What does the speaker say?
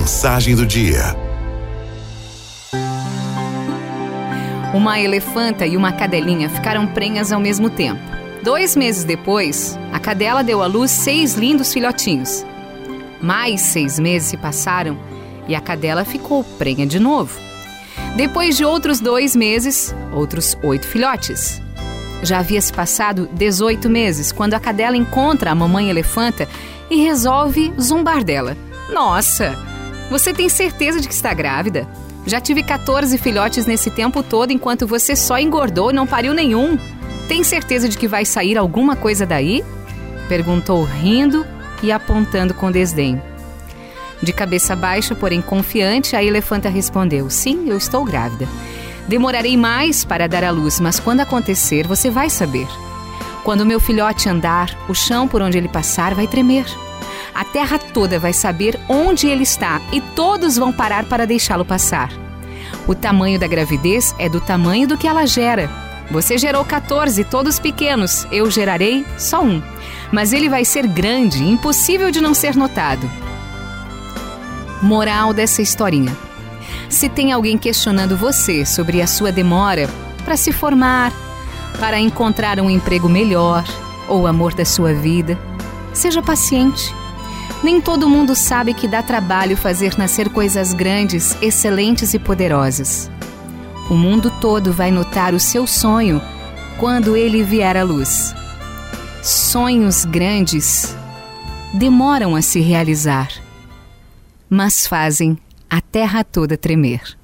Mensagem do dia. Uma elefanta e uma cadelinha ficaram prenhas ao mesmo tempo. Dois meses depois, a cadela deu à luz seis lindos filhotinhos. Mais seis meses se passaram e a cadela ficou prenha de novo. Depois de outros dois meses, outros oito filhotes. Já havia se passado 18 meses quando a cadela encontra a mamãe elefanta e resolve zombar dela. Nossa, você tem certeza de que está grávida? Já tive 14 filhotes nesse tempo todo enquanto você só engordou e não pariu nenhum. Tem certeza de que vai sair alguma coisa daí? Perguntou rindo e apontando com desdém. De cabeça baixa, porém confiante, a elefanta respondeu: Sim, eu estou grávida. Demorarei mais para dar à luz, mas quando acontecer, você vai saber. Quando meu filhote andar, o chão por onde ele passar vai tremer. A terra toda vai saber onde ele está e todos vão parar para deixá-lo passar. O tamanho da gravidez é do tamanho do que ela gera. Você gerou 14, todos pequenos, eu gerarei só um. Mas ele vai ser grande, impossível de não ser notado. Moral dessa historinha: se tem alguém questionando você sobre a sua demora para se formar, para encontrar um emprego melhor ou o amor da sua vida, seja paciente. Nem todo mundo sabe que dá trabalho fazer nascer coisas grandes, excelentes e poderosas. O mundo todo vai notar o seu sonho quando ele vier à luz. Sonhos grandes demoram a se realizar, mas fazem a terra toda tremer.